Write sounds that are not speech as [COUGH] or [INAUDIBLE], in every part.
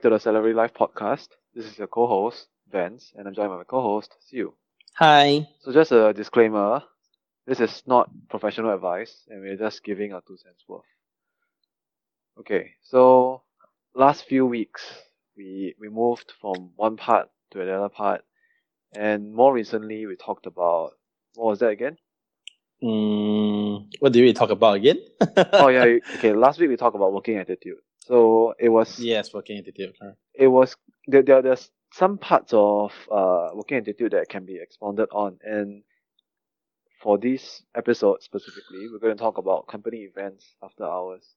Welcome back to the Salary Life podcast. This is your co-host, Vance, and I'm joined by my co-host, Siu. Hi. So just a disclaimer, this is not professional advice, and we're just giving our two cents worth. Okay, so last few weeks, we, we moved from one part to another part, and more recently, we talked about, what was that again? Mm, what did we talk about again? [LAUGHS] oh yeah, okay, last week we talked about working attitude. So it was yes, working attitude. Correct. it was there, there there's some parts of uh working attitude that can be expounded on and for this episode specifically we're going to talk about company events after hours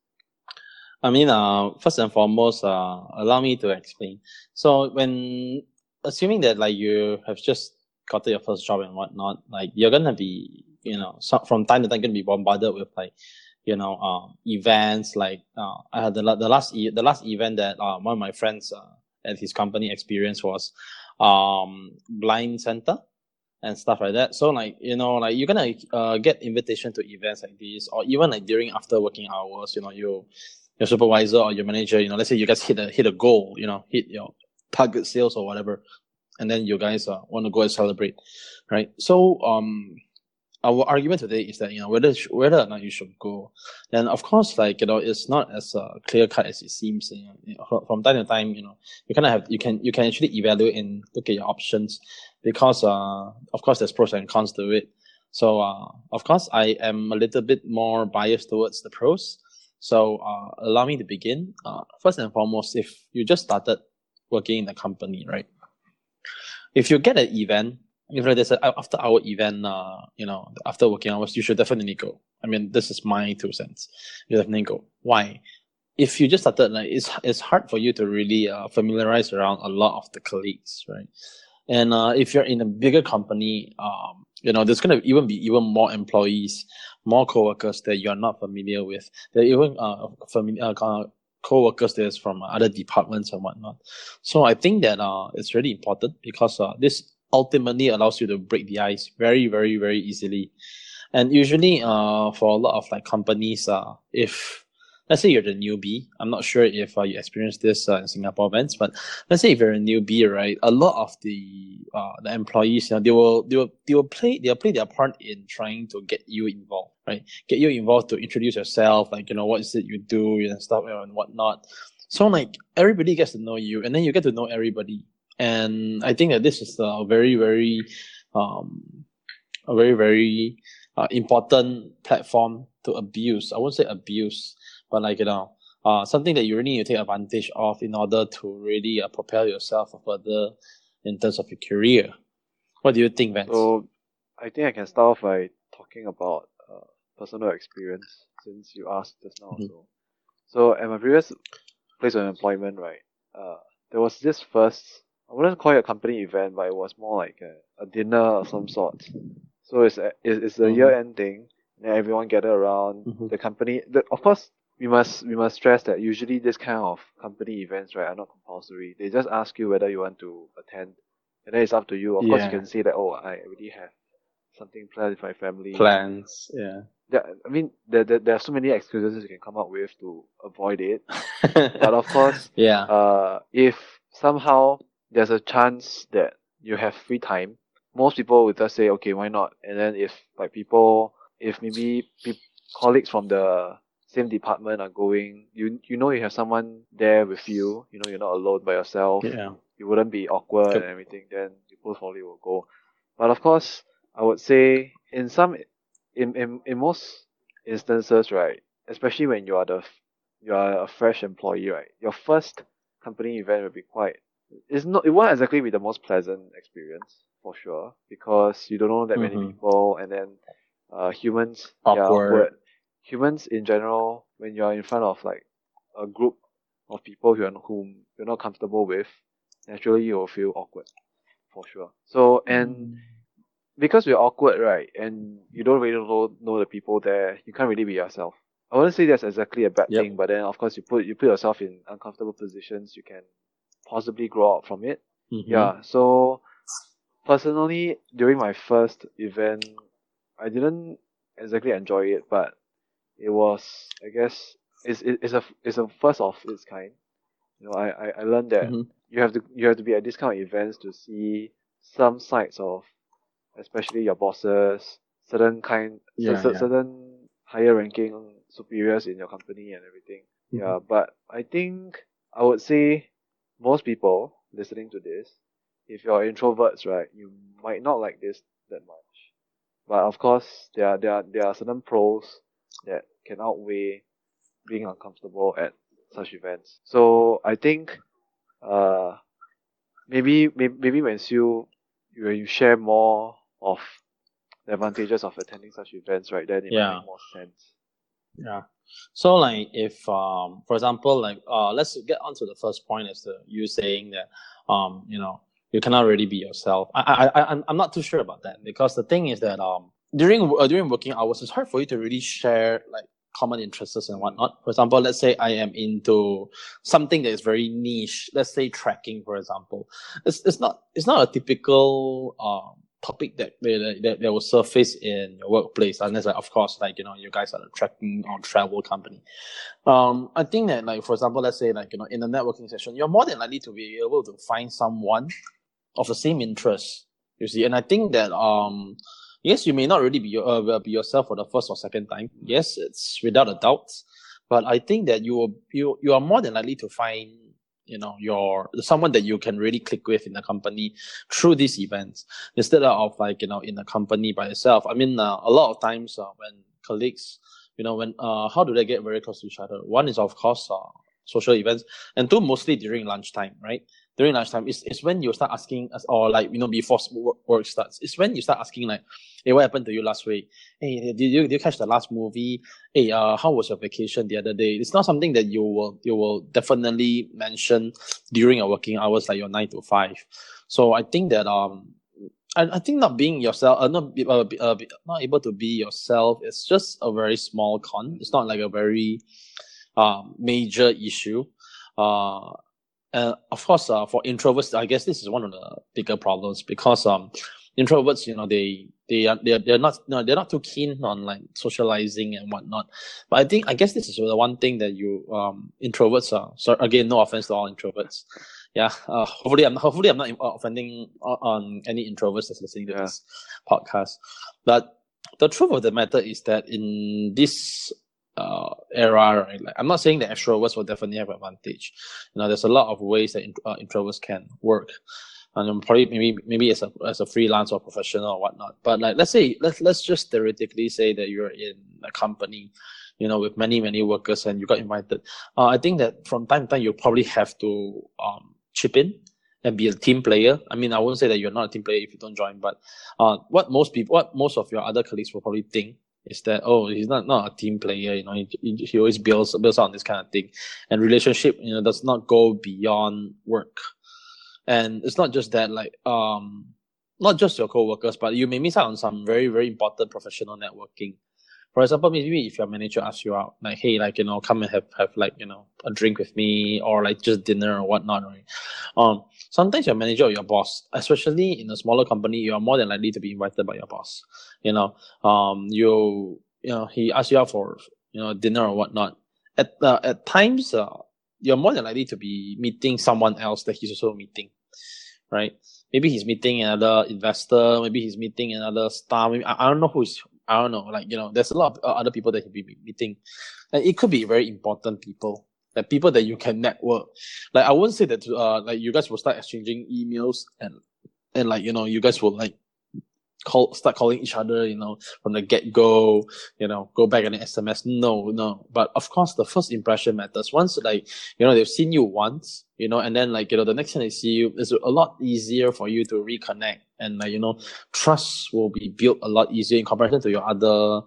I mean, uh, first and foremost, uh, allow me to explain. So when assuming that like you have just gotten your first job and whatnot, like you're gonna be, you know, from time to time gonna be bombarded with like, you know, uh, events like uh, I had the the last e- the last event that uh, one of my friends uh, at his company experienced was um blind center and stuff like that. So like you know like you're gonna uh, get invitation to events like this or even like during after working hours, you know you your supervisor or your manager, you know, let's say you guys hit a hit a goal, you know, hit your target sales or whatever, and then you guys uh, want to go and celebrate, right? So um, our argument today is that you know whether whether or not you should go, then of course like you know it's not as uh, clear cut as it seems. You know, from, from time to time, you know, you kind of have you can you can actually evaluate and look at your options because uh of course there's pros and cons to it. So uh, of course I am a little bit more biased towards the pros so uh, allow me to begin. Uh, first and foremost, if you just started working in the company, right? If you get an event, if there's an after hour event, uh, you know, after working hours, you should definitely go. I mean, this is my two cents. You definitely go. Why? If you just started, like, it's it's hard for you to really uh, familiarize around a lot of the colleagues, right? And uh, if you're in a bigger company, um, you know, there's gonna even be even more employees, more coworkers that you're not familiar with. There even uh, familiar uh, co-workers that's from other departments and whatnot. So I think that uh, it's really important because uh, this ultimately allows you to break the ice very, very, very easily. And usually, uh, for a lot of like companies, uh, if let's say you're the newbie. I'm not sure if uh, you experienced this uh, in Singapore events, but let's say if you're a newbie, right? A lot of the uh, the employees, you know, they will they will they will play they'll play their part in trying to get you involved, right? Get you involved to introduce yourself, like you know what is it you do and stuff and whatnot. So like everybody gets to know you, and then you get to know everybody. And I think that this is a very very um a very very uh, important platform to abuse. I won't say abuse but like you know uh, something that you really need to take advantage of in order to really uh, propel yourself further in terms of your career. What do you think, Vance? so i think i can start off by talking about uh, personal experience since you asked just now Mhm. so so at my previous place of employment right uh there was this first i wouldn't call it a company event but it was more like a, a dinner of some sort so it's a, it's it's a Mhm. year end thing and everyone gather around Mhm. the company the, of course we must we must stress that usually this kind of company events right are not compulsory they just ask you whether you want to attend and then it's up to you of course you can say that oh i already have something planned with my family Plans, yeah. yeah, I mean, there, there, there are so many excuses you can come up with to avoid it. [LAUGHS] But of course, yeah, uh, if somehow there's a chance that you have free time, most people would just say, okay, why not? And then if like people, if maybe pe- colleagues from the same department are going, you you know you have someone there with you. You know you're not alone by yourself. yeah, You wouldn't be awkward Yep. and everything. Then you most probably will go. But of course, I would say in some, in in in most instances, right, especially when you are the you are a fresh employee, right, your first company event will be quite. It's not. It won't exactly be the most pleasant experience for sure because you don't know that many Mhm. people, and then uh, humans Awkward. Humans in general, when you are in front of like a group of people who are, whom you're not comfortable with, naturally you will feel awkward, for sure. So and because we're awkward, right, and you don't really know know the people there, you can't really be yourself. I wouldn't say that's exactly a bad Yep. thing, but then of course you put you put yourself in uncomfortable positions, you can possibly grow out from it. Mhm. Yeah. So personally, during my first event, I didn't exactly enjoy it, but it was I guess it's it- it's a it's a first of its kind. You know, I, I, I learned that Mhm. you have to you have to be at this kind of events to see some sides of especially your bosses, certain kind Yeah, cer- yeah. certain higher ranking superiors in your company and everything. Mhm. Yeah, but I think I would say most people listening to this, if you're introverts, right, you might not like this that much. But of course, there are there are there are certain pros that can outweigh being uncomfortable at such events. So I think, uh, maybe maybe, maybe when you when you share more of the advantages of attending such events, right, then it Yeah. might make more sense. Yeah. So like if um for example like uh let's get on to the first point as to you saying that um you know you cannot really be yourself. I I I I'm I'm not too sure about that because the thing is that um during uh, during working hours it's hard for you to really share like common interests and whatnot. For example, let's say I am into something that is very niche. Let's say tracking, for example. It's it's not it's not a typical um topic that that, that, will surface in your workplace unless like, of course like you know you guys are a tracking or travel company. Um i think that like for example let's say like you know in a networking session you're more than likely to be able to find someone of the same interest you see. And i think that um yes you may not really be your, uh, be yourself for the first or second time. Yes it's without a doubt. But i think that you will you you are more than likely to find you know your someone that you can really click with in the company through these events instead of like you know in a company by itself. I mean uh, a lot of times uh, when colleagues you know when uh how do they get very close to each other? One is of course uh, social events and two mostly during lunchtime right during lunchtime is is when you start asking us or like you know before work, work starts it's when you start asking like hey what happened to you last week hey did you did you catch the last movie hey uh how was your vacation the other day it's not something that you will you will definitely mention during your working hours like your nine to five so i think that um I, I think not being yourself, uh, not uh, uh, not able to be yourself it's just a very small con. It's not like a very um, major issue. Uh, and of course, uh, for introverts, I guess this is one of the bigger problems because um, introverts, you know, they they are they're, they're not no, they're not too keen on like socializing and whatnot. But I think I guess this is the one thing that you um introverts are. So again, no offense to all introverts. Yeah, uh, hopefully I'm hopefully I'm not uh, offending on, on any introverts that's listening to Yeah. this podcast. But the truth of the matter is that in this uh, era, right, like I'm not saying that extroverts will definitely have advantage. You know, there's a lot of ways that uh, introverts can work, and probably maybe maybe as a as a freelance or professional or whatnot. But like, let's say let's let's just theoretically say that you're in a company, you know, with many many workers, and you got invited. Uh, I think that from time to time you probably have to um chip in and be a team player. I mean, I won't say that you're not a team player if you don't join, but uh, what most people, what most of your other colleagues will probably think is that oh, he's not not a team player. You know, he, he, he always builds builds on this kind of thing, and relationship, you know, does not go beyond work. And it's not just that, like um, not just your coworkers, but you may miss out on some very very important professional networking. For example, maybe if your manager asks you out, like, hey, like, you know, come and have, have like, you know, a drink with me or like just dinner or whatnot, right? Um, sometimes your manager or your boss, especially in a smaller company, you are more than likely to be invited by your boss. You know, um, you, you know, he asks you out for, you know, dinner or whatnot. At, uh, at times, uh, you're more than likely to be meeting someone else that he's also meeting, right? Maybe he's meeting another investor, maybe he's meeting another star. Maybe, I, I don't know who's I don't know, like you know, there's a lot of uh, other people that he'll be meeting, and it could be very important people, like people that you can network. Like I wouldn't say that uh, like you guys will start exchanging emails and and like you know, you guys will like call start calling each other, you know, from the get go, you know, go back and SMS. No, no. But of course, the first impression matters. Once like you know they've seen you once, you know, and then like you know the next time they see you, it's a lot easier for you to reconnect and like you know trust will be built a lot easier in comparison to your other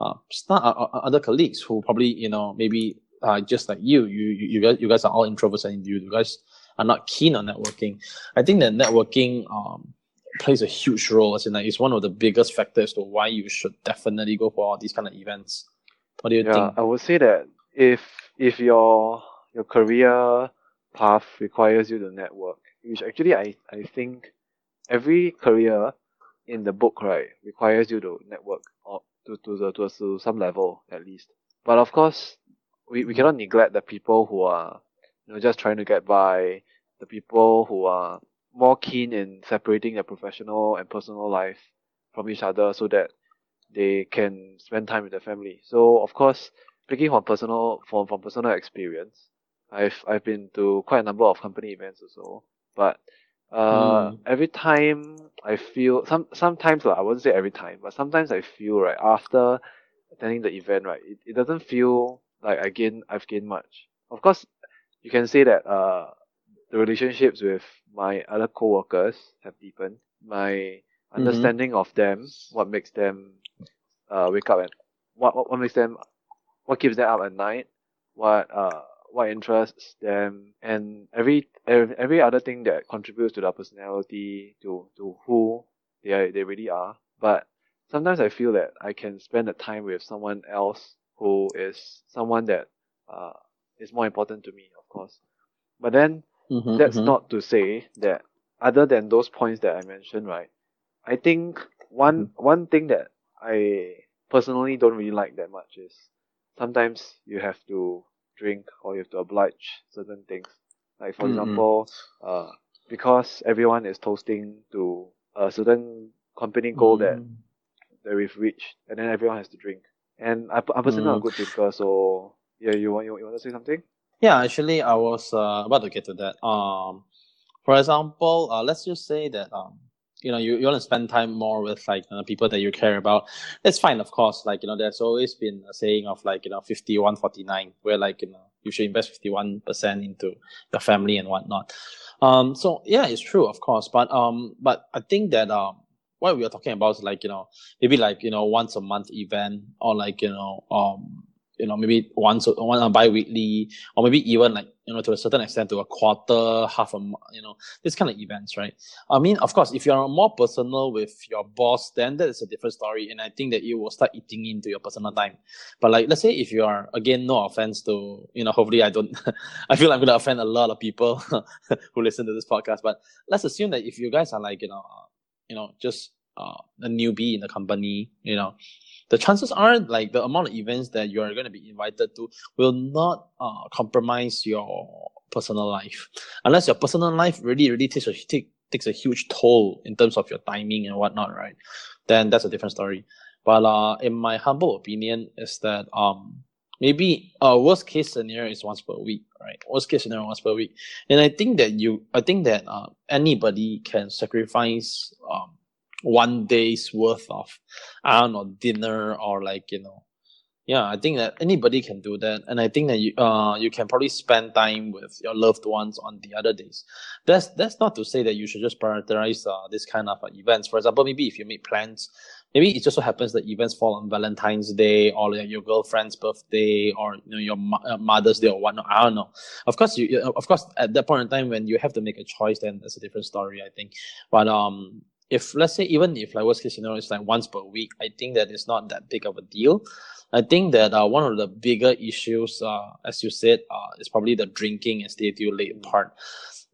uh, staff, uh, uh, other colleagues who probably you know maybe uh, just like you, you you you guys you guys are all introverts and you, you guys are not keen on networking. I think that networking um plays a huge role as in like it's one of the biggest factors to why you should definitely go for all these kind of events. What do you Yeah, think? I would say that if if your your career path requires you to network, which actually I, I think every career in the book, right, requires you to network or to to the to, to some level at least. But of course, we, we cannot neglect the people who are you know, just trying to get by, the people who are more keen in separating their professional and personal life from each other so that they can spend time with their family. So of course, speaking from personal from, from personal experience, I've I've been to quite a number of company events also. But uh Mm. every time I feel some sometimes like, I wouldn't say every time, but sometimes I feel right after attending the event right, it, it doesn't feel like I gain I've gained much. Of course you can say that uh the relationships with my other co-workers have deepened. My understanding of them, what makes them uh wake up and what what, what makes them what keeps them up at night, what uh what interests them and every every, every other thing that contributes to their personality, to to who they are, they really are. But sometimes I feel that I can spend the time with someone else who is someone that uh is more important to me, of course. But then Mhm, that's mhm. not to say that other than those points that I mentioned, right? I think one one thing that I personally don't really like that much is sometimes you have to drink or you have to oblige certain things. Like for Mm, mm. example, uh, because everyone is toasting to a certain company goal that Mm. that we've reached, and then everyone has to drink. And I, personally not a Mm. good drinker, so yeah, you want you, you want to say something? Yeah, actually, I was uh, about to get to that. Um, for example, uh, let's just say that um, you know, you, you want to spend time more with like uh, people that you care about. That's fine, of course. Like you know, there's always been a saying of like you know, fifty one forty nine, where like you know, you should invest fifty one percent into your family and whatnot. Um, so yeah, it's true, of course. But um, but I think that um, what we are talking about is like you know, maybe like you know, once a month event or like you know, um, you know, maybe once a, one a bi-weekly or maybe even like you know to a certain extent to a quarter, half a you know, this kind of events, right? I mean, of course, if you're more personal with your boss, then that is a different story, and I think that you will start eating into your personal time. But like, let's say if you are again, no offense to you know, hopefully I don't, [LAUGHS] I feel I'm gonna offend a lot of people [LAUGHS] who listen to this podcast, but let's assume that if you guys are like you know, you know, just uh, a newbie in the company, you know, the chances are like the amount of events that you are going to be invited to will not uh, compromise your personal life. Unless your personal life really really takes a take, takes a huge toll in terms of your timing and whatnot right? Then that's a different story. But uh in my humble opinion is that um maybe uh worst case scenario is once per week right? Worst case scenario once per week. And i think that you i think that uh, anybody can sacrifice um one day's worth of I don't know dinner or like you know yeah I think that anybody can do that. And I think that you uh you can probably spend time with your loved ones on the other days. That's that's not to say that you should just prioritize uh, this kind of uh, events. For example maybe if you make plans maybe it just so happens that events fall on Valentine's Day or like your girlfriend's birthday or you know your mo- uh, mother's day or whatnot I don't know of course you, of course at that point in time when you have to make a choice then that's a different story I think but um if let's say even if like worst case scenario is like once per week, I think that it's not that big of a deal. I think that uh, one of the bigger issues, uh, as you said, uh, is probably the drinking and stay too late part.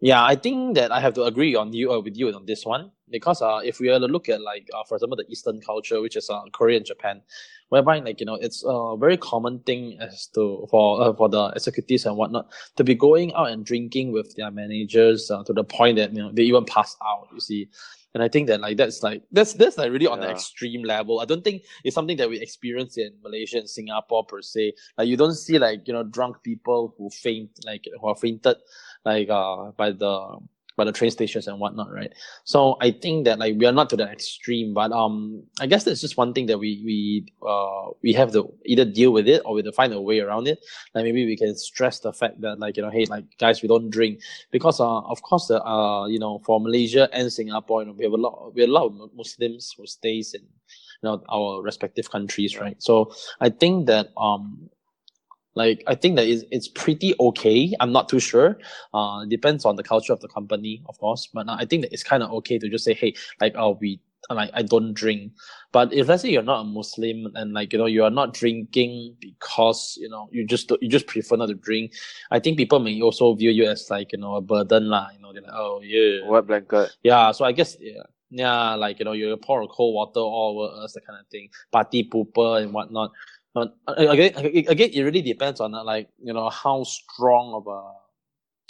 Yeah, I think that I have to agree on you uh, with you on this one because uh, if we are to look at like uh, for example the Eastern culture, which is uh, Korea and Japan, whereby like you know it's a very common thing as to for uh, for the executives and whatnot to be going out and drinking with their managers uh, to the point that you know they even pass out. You see, and I think that like that's like that's that's like really on the extreme level. I don't think it's something that we experience in Malaysia and Singapore per se. Like you don't see like you know drunk people who faint like who are fainted like uh by the by the train stations and whatnot, right? So I think that like we are not to that extreme, but um I guess that's just one thing that we we uh we have to either deal with it or we have to find a way around it. Like maybe we can stress the fact that like you know hey like guys we don't drink because uh of course the uh you know for Malaysia and Singapore you know we have a lot we have a lot of Muslims who stays in you know our respective countries right so I think that um like I think that it's, it's pretty okay. I'm not too sure. Uh, depends on the culture of the company, of course. But I think that it's kind of okay to just say, hey, like, oh, we like I don't drink. But if let's say you're not a Muslim and like you know you are not drinking because you know you just you just prefer not to drink, I think people may also view you as like you know a burden lah. You know they're like, oh yeah, Wet blanket. yeah, so I guess yeah, yeah, like you know, you pour a cold water all over us, that kind of thing, party pooper and whatnot. But again, again, it really depends on uh, like you know how strong of a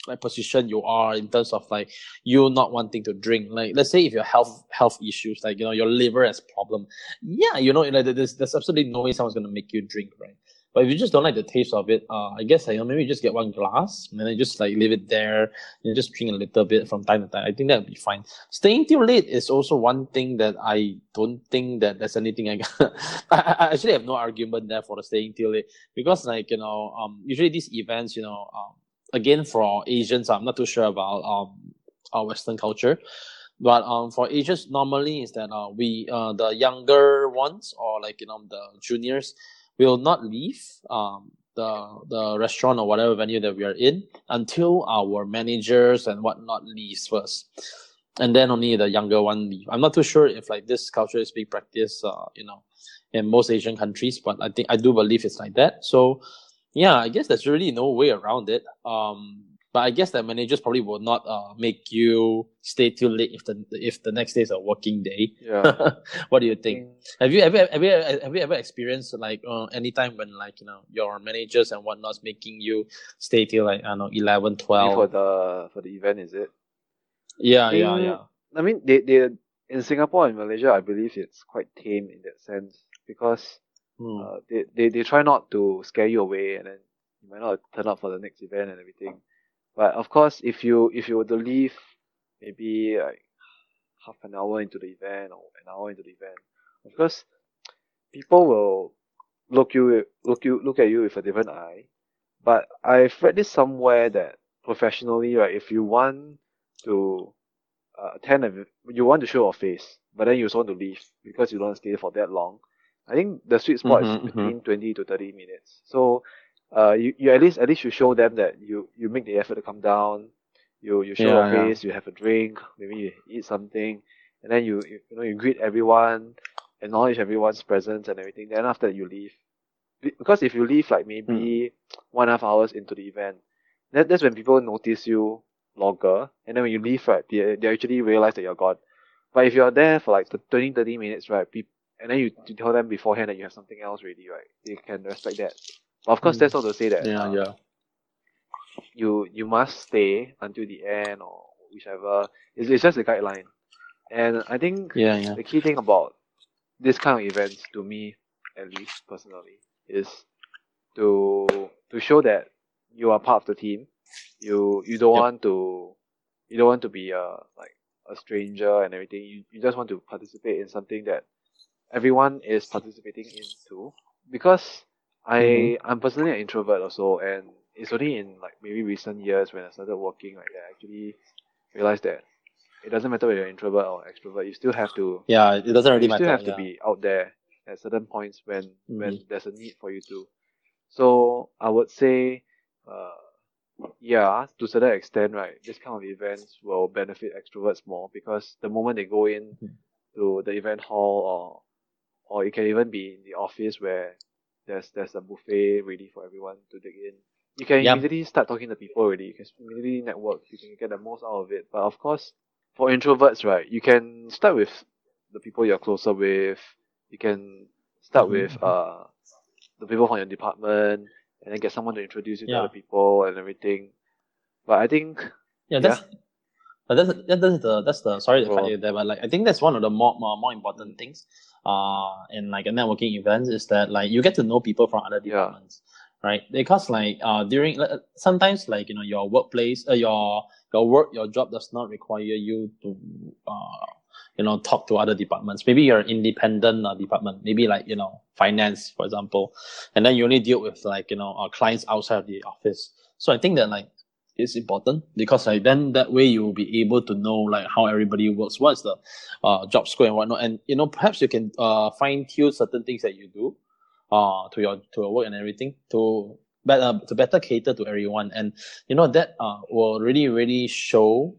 like position you are in terms of like you not wanting to drink. Like let's say if your health health issues, like you know your liver has problem, yeah, you know like there's there's absolutely no way someone's gonna make you drink, right? But if you just don't like the taste of it, uh, I guess like, maybe just get one glass and then just like leave it there and just drink a little bit from time to time. I think that would be fine. Staying till late is also one thing that I don't think that there's anything I, [LAUGHS] I, I actually have no argument there for the staying till late because like you know um usually these events you know um again for Asians I'm not too sure about um our Western culture. But um, for Asians, normally is that uh, we uh, the younger ones or like you know the juniors, will not leave um, the the restaurant or whatever venue that we are in until our managers and whatnot leaves first, and then only the younger one leave. I'm not too sure if like this culture is being practiced, uh, you know, in most Asian countries, but I think I do believe it's like that. So, yeah, I guess there's really no way around it. Um, but I guess that managers probably will not uh, make you stay too late if the if the next day is a working day. Yeah. [LAUGHS] what do you think? Have you ever have you have you ever experienced like uh, any time when like you know your managers and whatnot's making you stay till like I don't know 11, 12? for the for the event is it? Yeah, I think- yeah, yeah. I mean, they they in Singapore and Malaysia, I believe it's quite tame in that sense because Hmm. uh, they, they they try not to scare you away, and then you might not turn up for the next event and everything. But of course, if you if you were to leave, maybe like half an hour into the event or an hour into the event, of course, people will look you look you look at you with a different eye. But I've read this somewhere that professionally, right, if you want to uh, attend a, you want to show your face, but then you also want to leave because you don't stay for that long. I think the sweet spot Mhm, is mhm. between twenty to thirty minutes. So, uh, you, you at least at least you show them that you you make the effort to come down. You you show Yeah, your yeah. face. You have a drink. Maybe you eat something, and then you you, you know you greet everyone, acknowledge everyone's presence and everything. Then after that you leave, because if you leave like maybe one and a half hours into the event, that that's when people notice you longer, and then when you leave, right, they they actually realize that you're gone. But if you're there for like the 20, 30 minutes, right, and then you, you tell them beforehand that you have something else ready, right, they can respect that. Of course, Mm. that's not to say that Yeah, uh, yeah. you you must stay until the end or whichever. It's, it's just a guideline. And I think Yeah, yeah. the key thing about this kind of events, to me at least personally, is to to show that you are part of the team. You you don't Yep. want to you don't want to be a like a stranger and everything. You you just want to participate in something that everyone is participating in too. Because I Mhm. I'm personally an introvert also and it's only in like maybe recent years when I started working like that I actually realized that it doesn't matter whether you're introvert or extrovert, you still have to Yeah, it doesn't really you matter. still have to be out there at certain points when when Mhm. there's a need for you to. So I would say, uh, yeah, to a certain extent, right, this kind of events will benefit extroverts more because the moment they go in Mhm. to the event hall or or it can even be in the office where there's there's a buffet ready for everyone to dig in. You can Yep. immediately start talking to people already. You can immediately network. You can get the most out of it. But of course, for introverts, right, you can start with the people you're closer with. You can start Mhm, with uh the people from your department and then get someone to introduce you to other people and everything. But I think Yeah, that's but that's that, that's the that's the sorry to cut you there, but like I think that's one of the more more, more important things uh in like a networking events is that like you get to know people from other Yeah. departments. Right? Because like uh during like, sometimes like you know your workplace uh, your your work your job does not require you to uh you know talk to other departments. Maybe you're an independent uh, department, maybe like you know finance for example, and then you only deal with like you know uh, clients outside of the office. So I think that like it's important because like then that way you will be able to know like how everybody works, what's the uh job scope and whatnot, and you know perhaps you can uh fine tune certain things that you do, uh to your to your work and everything to better to better cater to everyone, and you know that uh will really really show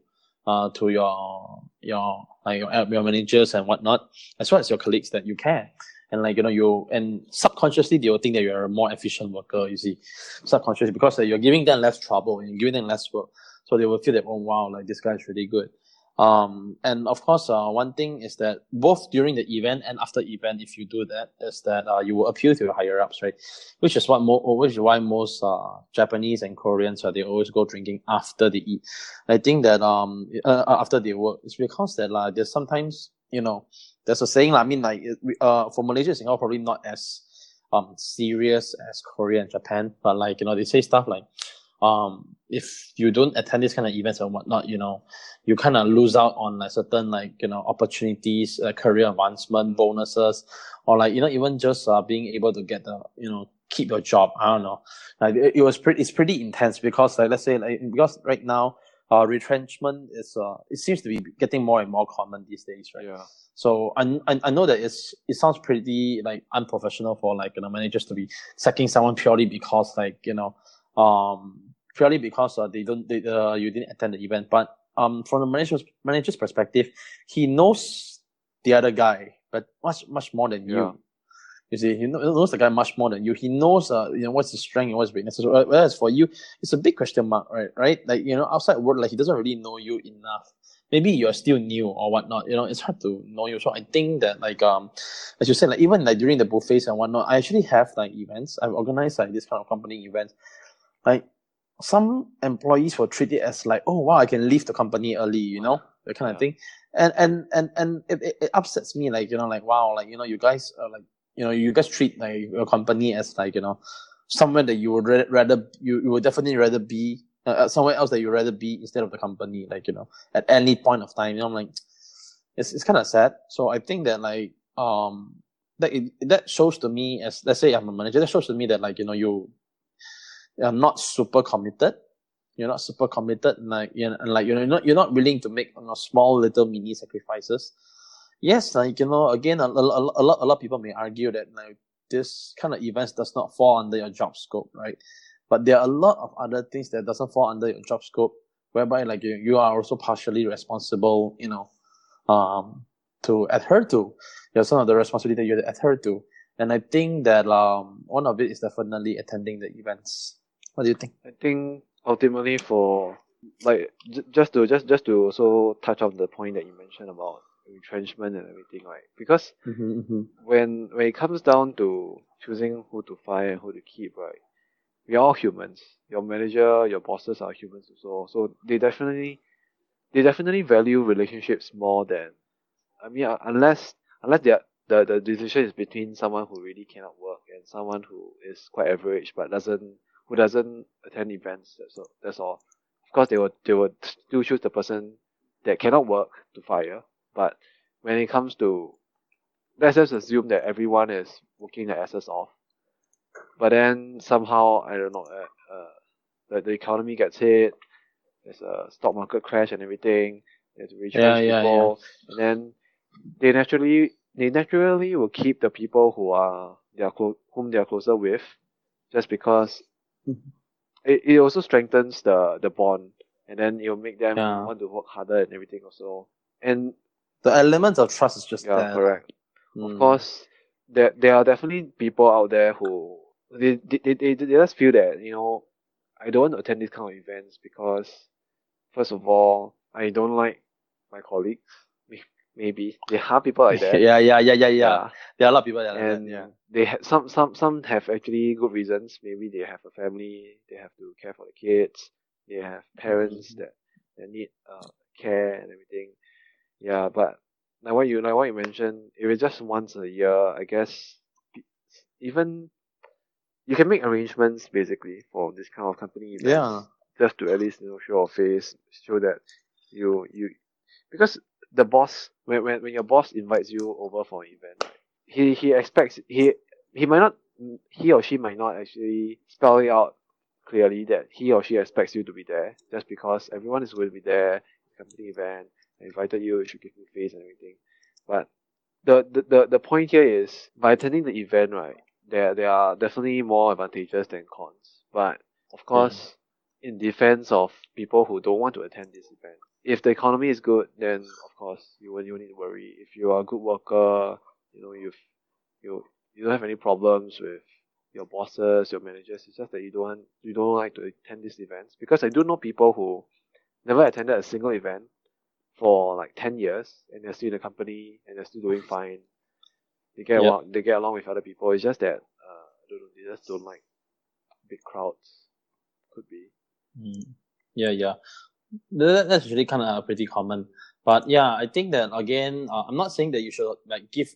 uh to your your like your, your managers and whatnot as well as your colleagues that you care and like you know you and subconsciously they will think that you're a more efficient worker you see subconsciously because like, you're giving them less trouble and you're giving them less work so they will feel that oh wow like this guy is really good Um, and of course, uh, one thing is that both during the event and after event, if you do that, is that uh, you will appeal to your higher ups, right? Which is what mo- which is why most uh, Japanese and Koreans uh, they always go drinking after they eat. I think that um uh, after they work, it's because that like there's sometimes you know there's a saying. I mean, like uh for Malaysia, Singapore probably not as um serious as Korea and Japan, but like you know they say stuff like um if you don't attend this kind of events and whatnot, you know, you kind of lose out on like certain like you know opportunities, uh, career advancement, bonuses, or like you know even just uh, being able to get the you know keep your job. I don't know, like it, it was pretty. It's pretty intense because like let's say like because right now uh retrenchment is uh it seems to be getting more and more common these days, right? Yeah. So I, I, I know that it's it sounds pretty like unprofessional for like you know managers to be sacking someone purely because like you know um purely because uh, they don't they, uh, you didn't attend the event. But um, from the manager's manager's perspective, he knows the other guy, but much much more than Yeah. you. You see, he knows the guy much more than you. He knows, uh, you know, what's his strength and what's his weaknesses. Whereas for you, it's a big question mark, right? Right? Like you know, outside world, like he doesn't really know you enough. Maybe you're still new or whatnot. You know, it's hard to know you. So I think that like um, as you said, like even like during the buffets and whatnot, I actually have like events. I've organized like this kind of company events. Like some employees will treat it as like, oh wow, I can leave the company early, you know, that kind of Yeah. thing. And and and and it, it, it upsets me, like you know, like wow, like you know, you guys are like, you know, you guys treat like your company as like you know, somewhere that you would ra- rather you, you would definitely rather be uh, uh, somewhere else that you would rather be instead of the company, like you know, at any point of time. You know, I'm like, [TSK] it's it's kind of sad. So I think that like um that it, that shows to me as let's say I'm a manager, that shows to me that like you know you are not super committed. You're not super committed, like you know, and like you're not you're not willing to make you know, small little mini sacrifices. Yes, like you know, again, a, a, a, lot a lot of people may argue that like this kind of events does not fall under your job scope, right? But there are a lot of other things that doesn't fall under your job scope, whereby like you, you are also partially responsible, you know, um, to adhere to. You know, some of the responsibility that you have to adhere to. And I think that um one of it is definitely attending the events. What do you think? I think ultimately for like j- just to just just to also touch on the point that you mentioned about retrenchment and everything, right? Because Mm-hmm, mm-hmm. when when it comes down to choosing who to fire and who to keep, right? We are all humans. Your manager, your bosses are humans also. So they definitely they definitely value relationships more than I mean unless unless they are, the the decision is between someone who really cannot work and someone who is quite average but doesn't who doesn't attend events. That's all. That's all. Of course, they will they will still choose the person that cannot work to fire. But when it comes to let's just assume that everyone is working their asses off, but then somehow I don't know, uh, uh the the economy gets hit. There's a stock market crash and everything. There's retrench Yeah, yeah, people, and then they naturally they naturally will keep the people who are they are clo- whom they are closer with, just because Mhm. it, it also strengthens the the bond, and then it will make them Yeah. want to work harder and everything also. And The element of trust is just yeah, there. correct. Mm. Of course, there there are definitely people out there who they they, they, they, they just feel that you know I don't want to attend this kind of events because first of all I don't like my colleagues. Maybe there are people like that. [LAUGHS] yeah, yeah, yeah, yeah, yeah. There are a lot of people that are like and that. Yeah. they have some some some have actually good reasons. Maybe they have a family, they have to care for the kids, they have parents Mhm. that that need uh care and everything. Yeah, but like what you like what you mentioned, if it's just once a year, I guess even you can make arrangements basically for this kind of company events. Yeah. Just to at least you know show a face, show that you you because the boss when when, when your boss invites you over for an event, he he expects he he might not he or she might not actually spell it out clearly that he or she expects you to be there just because everyone is going to be there company event I invited you you should give me face and everything. But the, the, the, the point here is by attending the event right there there are definitely more advantages than cons. But of mm-hmm. course in defense of people who don't want to attend this event if the economy is good then of course you won't, you need to worry. If you are a good worker you know you've you you don't have any problems with your bosses, your managers. It's just that you don't you don't like to attend these events. Because I do know people who never attended a single event for like ten years and they're still in the company and they're still doing fine. They get Yep. along they get along with other people. It's just that uh I don't know, they just don't like big crowds. Could be. Mm. Yeah, yeah. That, that's really kind of pretty common. But yeah, I think that again, uh, I'm not saying that you should like give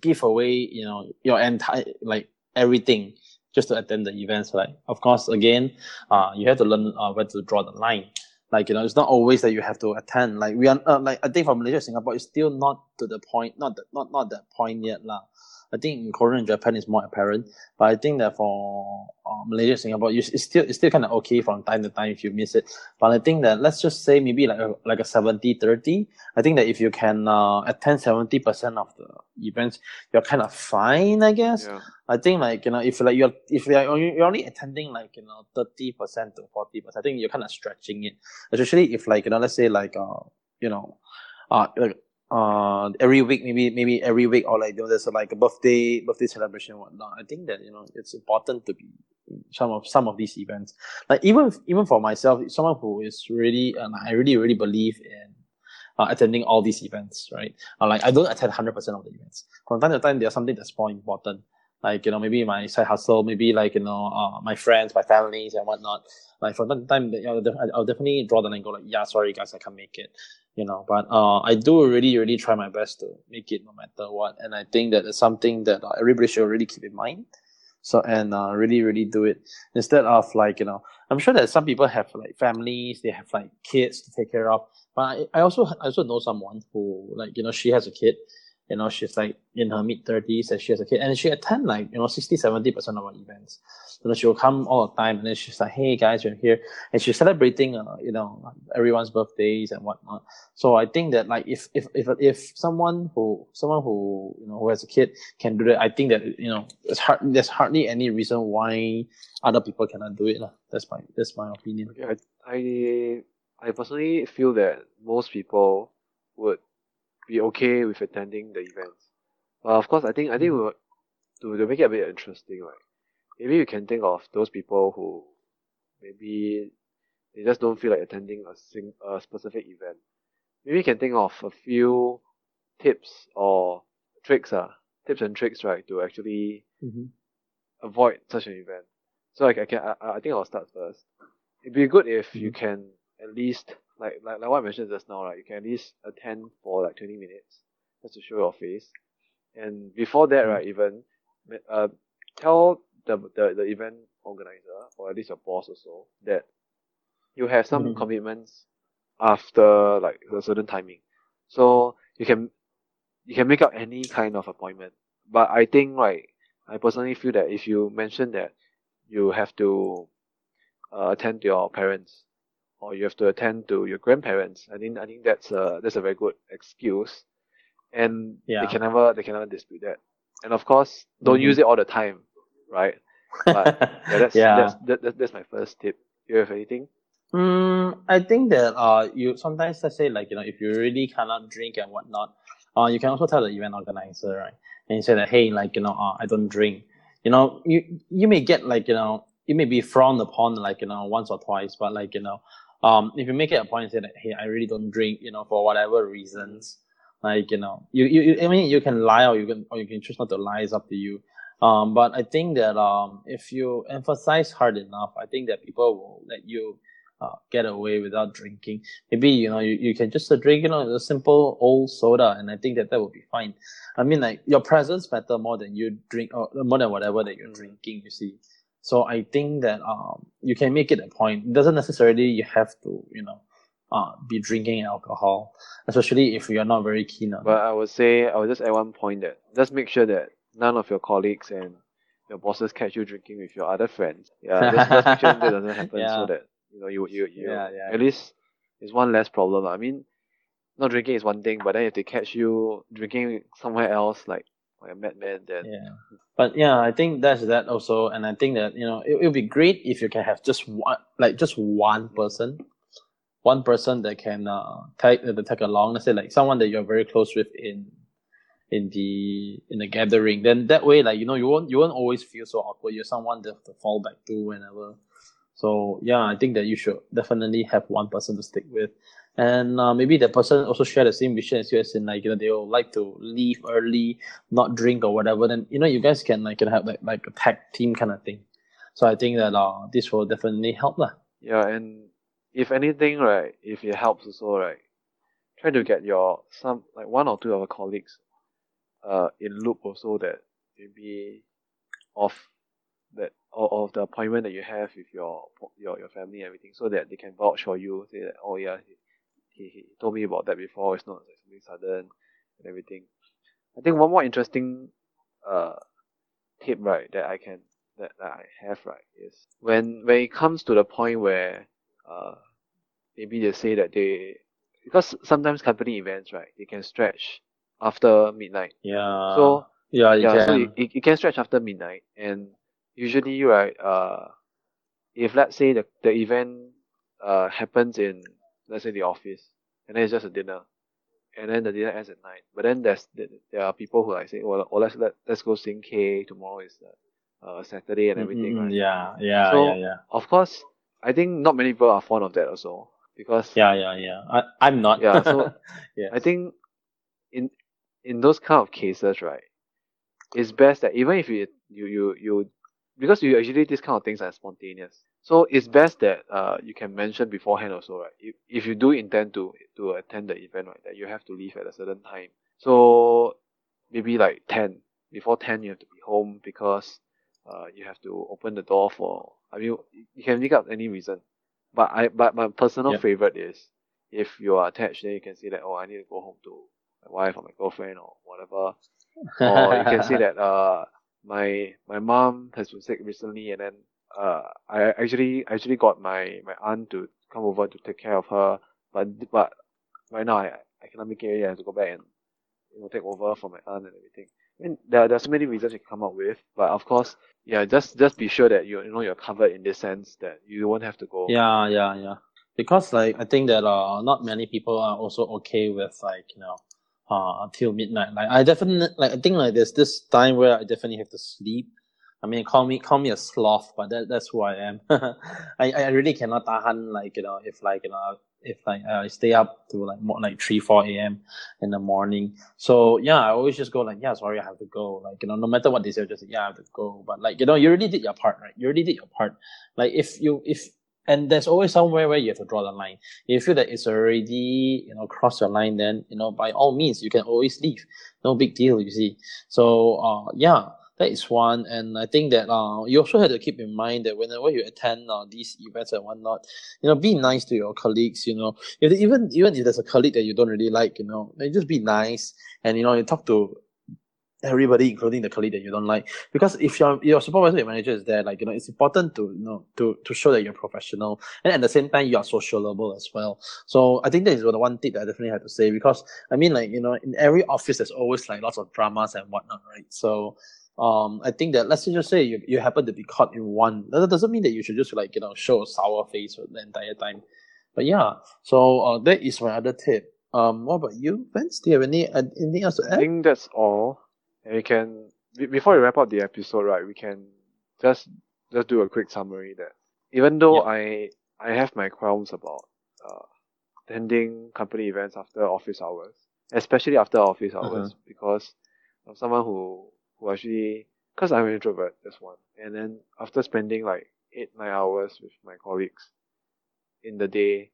give away, you know, your entire like everything just to attend the events. Like, of course, again, uh, you have to learn uh, where to draw the line. Like, you know, it's not always that you have to attend. Like, we are uh, like I think for Malaysia, and Singapore, it's still not to the point, not the, not not that point yet, lah. I think in Korea and Japan it's more apparent, but I think that for uh, Malaysia, Singapore, you, it's still it's still kind of okay from time to time if you miss it. But I think that let's just say maybe like a, like a 70-30. I think that if you can uh, attend seventy percent of the events, you're kind of fine, I guess. Yeah. I think like you know if like you're if you're only, you're only attending like you know thirty percent to forty percent, I think you're kind of stretching it. Especially if like you know let's say like uh you know uh like uh every week maybe maybe every week or like you know, there's a, like a birthday birthday celebration whatnot. I think that you know it's important to be some of some of these events. Like even even for myself, someone who is really and I really really believe in uh, attending all these events, right? Uh, like I don't attend hundred percent of the events. From time to time, there's something that's more important like you know maybe my side hustle maybe like you know uh, my friends my families and whatnot like from time to time you know, I'll definitely draw the line and go like yeah sorry guys I can't make it you know but uh, I do really really try my best to make it no matter what and I think that it's something that uh, everybody should really keep in mind. So and uh, really really do it instead of like you know I'm sure that some people have like families they have like kids to take care of but I, I also I also know someone who like you know she has a kid you know she's like in her mid 30s and she has a kid and she attend like you know 60 70 percent of our events. You know she will come all the time and then she's like hey guys you're here. And she's celebrating uh, you know everyone's birthdays and whatnot. So i think that like if if if if someone who someone who you know who has a kid can do that i think that you know there's hard there's hardly any reason why other people cannot do it lah. that's my that's my opinion. Okay, I, I I personally feel that most people would be okay with attending the events. But of course, I think I think we would, to to make it a bit interesting, right? Maybe you can think of those people who maybe they just don't feel like attending a sing a specific event. Maybe you can think of a few tips or tricks, uh, tips and tricks, right, to actually mm-hmm. avoid such an event. So like I can I, I think I'll start first. It'd be good if you Mm-hmm. can at least like like like what I mentioned just now, right? You can at least attend for like twenty minutes just to show your face. And before that, right, even uh tell the the, the event organizer or at least your boss also that you have some Mhm. commitments after like a certain timing. So you can you can make up any kind of appointment. But I think right, I personally feel that if you mention that you have to uh, attend to your parents or you have to attend to your grandparents, I think I think that's a that's a very good excuse, and Yeah. they can never they can never dispute that. And of course, don't Mhm. use it all the time, right? But [LAUGHS] yeah, that's yeah. that's that, that, that's my first tip. You have anything? Mm, I think that uh, you sometimes let's say like you know if you really cannot drink and whatnot, uh, you can also tell the event organizer right, and you say that hey like you know uh, I don't drink, you know you you may get like you know it may be frowned upon like you know once or twice, but like you know um if you make it a point and say that hey I really don't drink you know for whatever reasons, like you know you you, you I mean you can lie or you can or you can choose not to lie it's up to you. Um, but I think that um, if you emphasize hard enough, I think that people will let you uh, get away without drinking. Maybe you know you, you can just uh, drink you know a simple old soda, and I think that that would be fine. I mean like your presence matter more than you drink or more than whatever that you're drinking. You see, so I think that um you can make it a point. It doesn't necessarily you have to you know uh be drinking alcohol, especially if you're not very keen on. But I would say I would just add one point that just make sure that none of your colleagues and your bosses catch you drinking with your other friends. Yeah, just, just make sure that doesn't happen [LAUGHS] Yeah. so that you know you you you Yeah, yeah. at least it's one less problem. I mean, not drinking is one thing, but then if they catch you drinking somewhere else, like Yeah. But yeah, I think that's that also, and I think that you know it would be great if you can have just one, like just one person, one person that can uh take that tag along. Let's say like someone that you're very close with in in the in the gathering. Then that way, like you know, you won't you won't always feel so awkward. You're someone that to fall back to whenever. So yeah, I think that you should definitely have one person to stick with. And uh, maybe the person also share the same vision as you, as in like you know they will like to leave early, not drink or whatever. Then you know you guys can like can have like like a tag team kind of thing. So I think that uh this will definitely help lah. Yeah, and if anything, right, if it helps also, right, try to get your some like one or two of your colleagues, uh, in loop also that maybe of that or of the appointment that you have with your your your family and everything, so that they can vouch for you, say that oh yeah, he, he, told me about that before. It's not like something sudden and everything. I think one more interesting uh tip right that I can that, I have right is when when it comes to the point where uh maybe they say that they because sometimes company events right they can stretch after midnight. Yeah. So yeah, yeah, can. so it, it, it can stretch after midnight and usually right uh if let's say the, the event uh happens in let's say the office and then it's just a dinner and then the dinner ends at night but then there's there are people who like say oh, oh let's let, let's go sing K tomorrow is uh, Saturday and everything Mm, right Yeah, yeah, So- yeah, yeah. of course I think not many people are fond of that also because Yeah, yeah, yeah. I, I'm not. Yeah, so [LAUGHS] yeah. I think in in those kind of cases, right, it's best that even if you you you, you because you usually these kind of things are spontaneous. So it's best that uh you can mention beforehand also, right? If, if you do intend to to attend the event, right, that you have to leave at a certain time. So maybe like ten. Before ten you have to be home because uh you have to open the door for I mean you can make up any reason. But I but my personal favorite is if you are attached then you can say that oh I need to go home to my wife or my girlfriend or whatever. [LAUGHS] Or you can say that uh my my mom has been sick recently and then uh I actually actually got my my aunt to come over to take care of her but but right now I I cannot make it. I have to go back and you know take over for my aunt and everything. I mean there there's so many reasons you can come up with, but of course yeah just just be sure that you you know you're covered in this sense that you won't have to go. Yeah, yeah, yeah. Because like I think that uh not many people are also okay with like, you know, uh until midnight. Like I definitely like I think like there's this time where I definitely have to sleep. I mean call me call me a sloth, but that that's who I am. [LAUGHS] I, I really cannot tahan like, you know, if like you know if like I stay up to like more like three, four AM in the morning. So yeah, I always just go like, yeah, sorry, I have to go. Like, you know, no matter what they say, just yeah, I have to go. But like, you know, you already did your part, right? You already did your part. Like if you if and there's always somewhere where you have to draw the line. If you feel that it's already, you know, cross your line, then, you know, by all means, you can always leave. No big deal, you see. So, uh, yeah, that is one. And I think that, uh, you also have to keep in mind that whenever you attend, uh, these events and whatnot, you know, be nice to your colleagues, you know, if even, even if there's a colleague that you don't really like, you know, just be nice and, you know, you talk to everybody, including the colleague that you don't like. Because if your your supervisor, your manager is there, like you know, it's important to you know to to show that you're professional, and at the same time you are sociable as well. So I think that is the one tip that I definitely have to say because I mean, like you know, in every office there's always like lots of dramas and whatnot, right? So. Um, I think that let's just say you, you happen to be caught in one. That doesn't mean that you should just like you know show a sour face the entire time. But yeah, so uh, that is my other tip. Um, what about you, Vince? Do you have any anything else to add? I think that's all. And we can be- before we wrap up the episode, right? We can just just do a quick summary that even though I I have my qualms about uh, attending company events after office hours, especially after office hours, because I'm someone who who actually because I'm an introvert, that's one. And then after spending like eight nine hours with my colleagues in the day,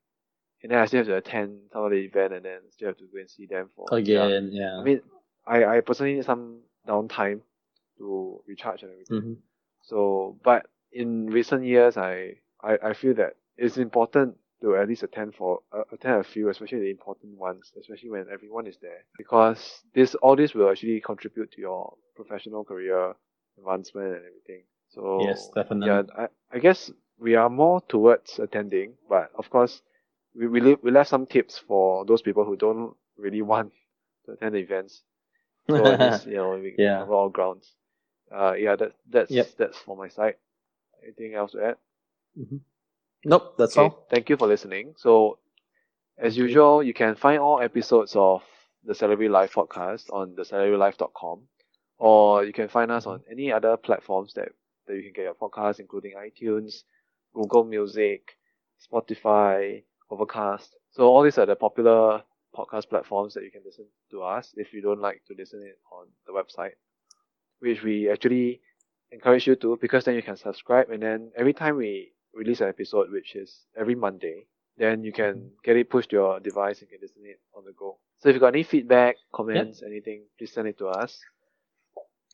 and then I still have to attend some of the event, and then still have to go and see them for yeah, Again, yeah. I mean, I, I personally need some downtime to recharge and everything. hmm So, but in recent years, I, I, I feel that it's important to at least attend for uh, attend a few, especially the important ones, especially when everyone is there, because this all this will actually contribute to your professional career advancement and everything. So Yes, definitely. yeah, I, I guess we are more towards attending, but of course, we we, leave, we left some tips for those people who don't really [LAUGHS] want to attend the events. So at least, [LAUGHS] you know, we Yeah. cover all grounds. Uh, yeah, that that's Yep. that's for my side. Anything else to add? Nope, that's Okay, all. thank you for listening. So, as usual, you can find all episodes of the Salary Life podcast on thesalarylife.com, or you can find us on any other platforms that, that you can get your podcast, including iTunes, Google Music, Spotify, Overcast. So all these are the popular podcast platforms that you can listen to us if you don't like to listen it on the website, which we actually encourage you to because then you can subscribe and then every time we release an episode, which is every Monday, then you can mm-hmm. get it pushed to your device and can listen it on the go. So if you got any feedback, comments, anything, please send it to us.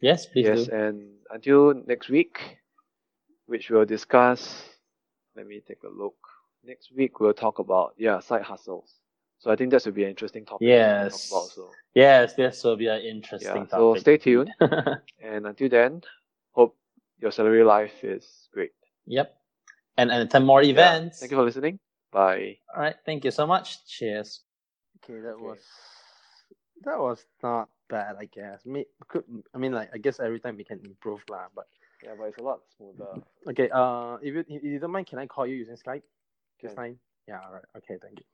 Yes, please yes, do. and until next week, which we'll discuss. Let me take a look. Next week we'll talk about yeah side hustles. So I think that would be an interesting topic. to Yes. Talk about so Yes, this will be an interesting yeah. So stay tuned, [LAUGHS] and until then, hope your salary life is great. yep. And and 10 more Yeah. events. Thank you for listening. Bye. All right. Thank you so much. Cheers. Okay, that Okay. was that was not bad, I guess. Me could I mean like I guess every time we can improve lah. But Yeah, but it's a lot smoother. okay, uh, if you if you don't mind, can I call you using Skype this Can. time? Yeah, all right. Okay, thank you.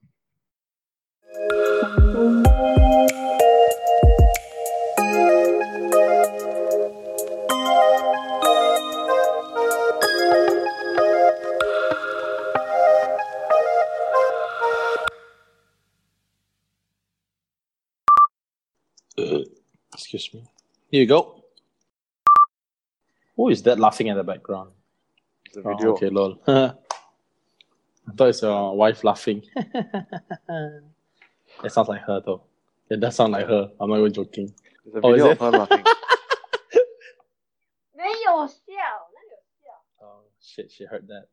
Here you go. Who is that laughing in the background? It's a Oh, video. okay, lol. [LAUGHS] I thought it's your wife laughing. [LAUGHS] it sounds like her though. It does sound like her. I'm not even joking. It's a Oh, is video it? of her laughing. [LAUGHS] 没有笑，哪有笑？ Oh shit, she heard that.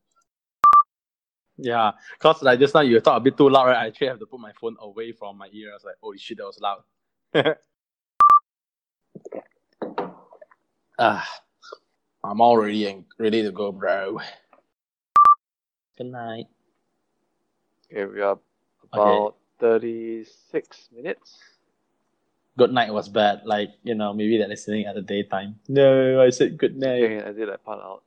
Yeah, cause like just now you talk a bit too loud, right? I actually have to put my phone away from my ear. I was like, holy shit, that was loud. Ah, I'm all ready and ready to go, bro. Good night. Okay, we are about 36 minutes. Good night was bad. Like, you know, maybe they're listening at the daytime. No, I said good night. Okay, I did that part out.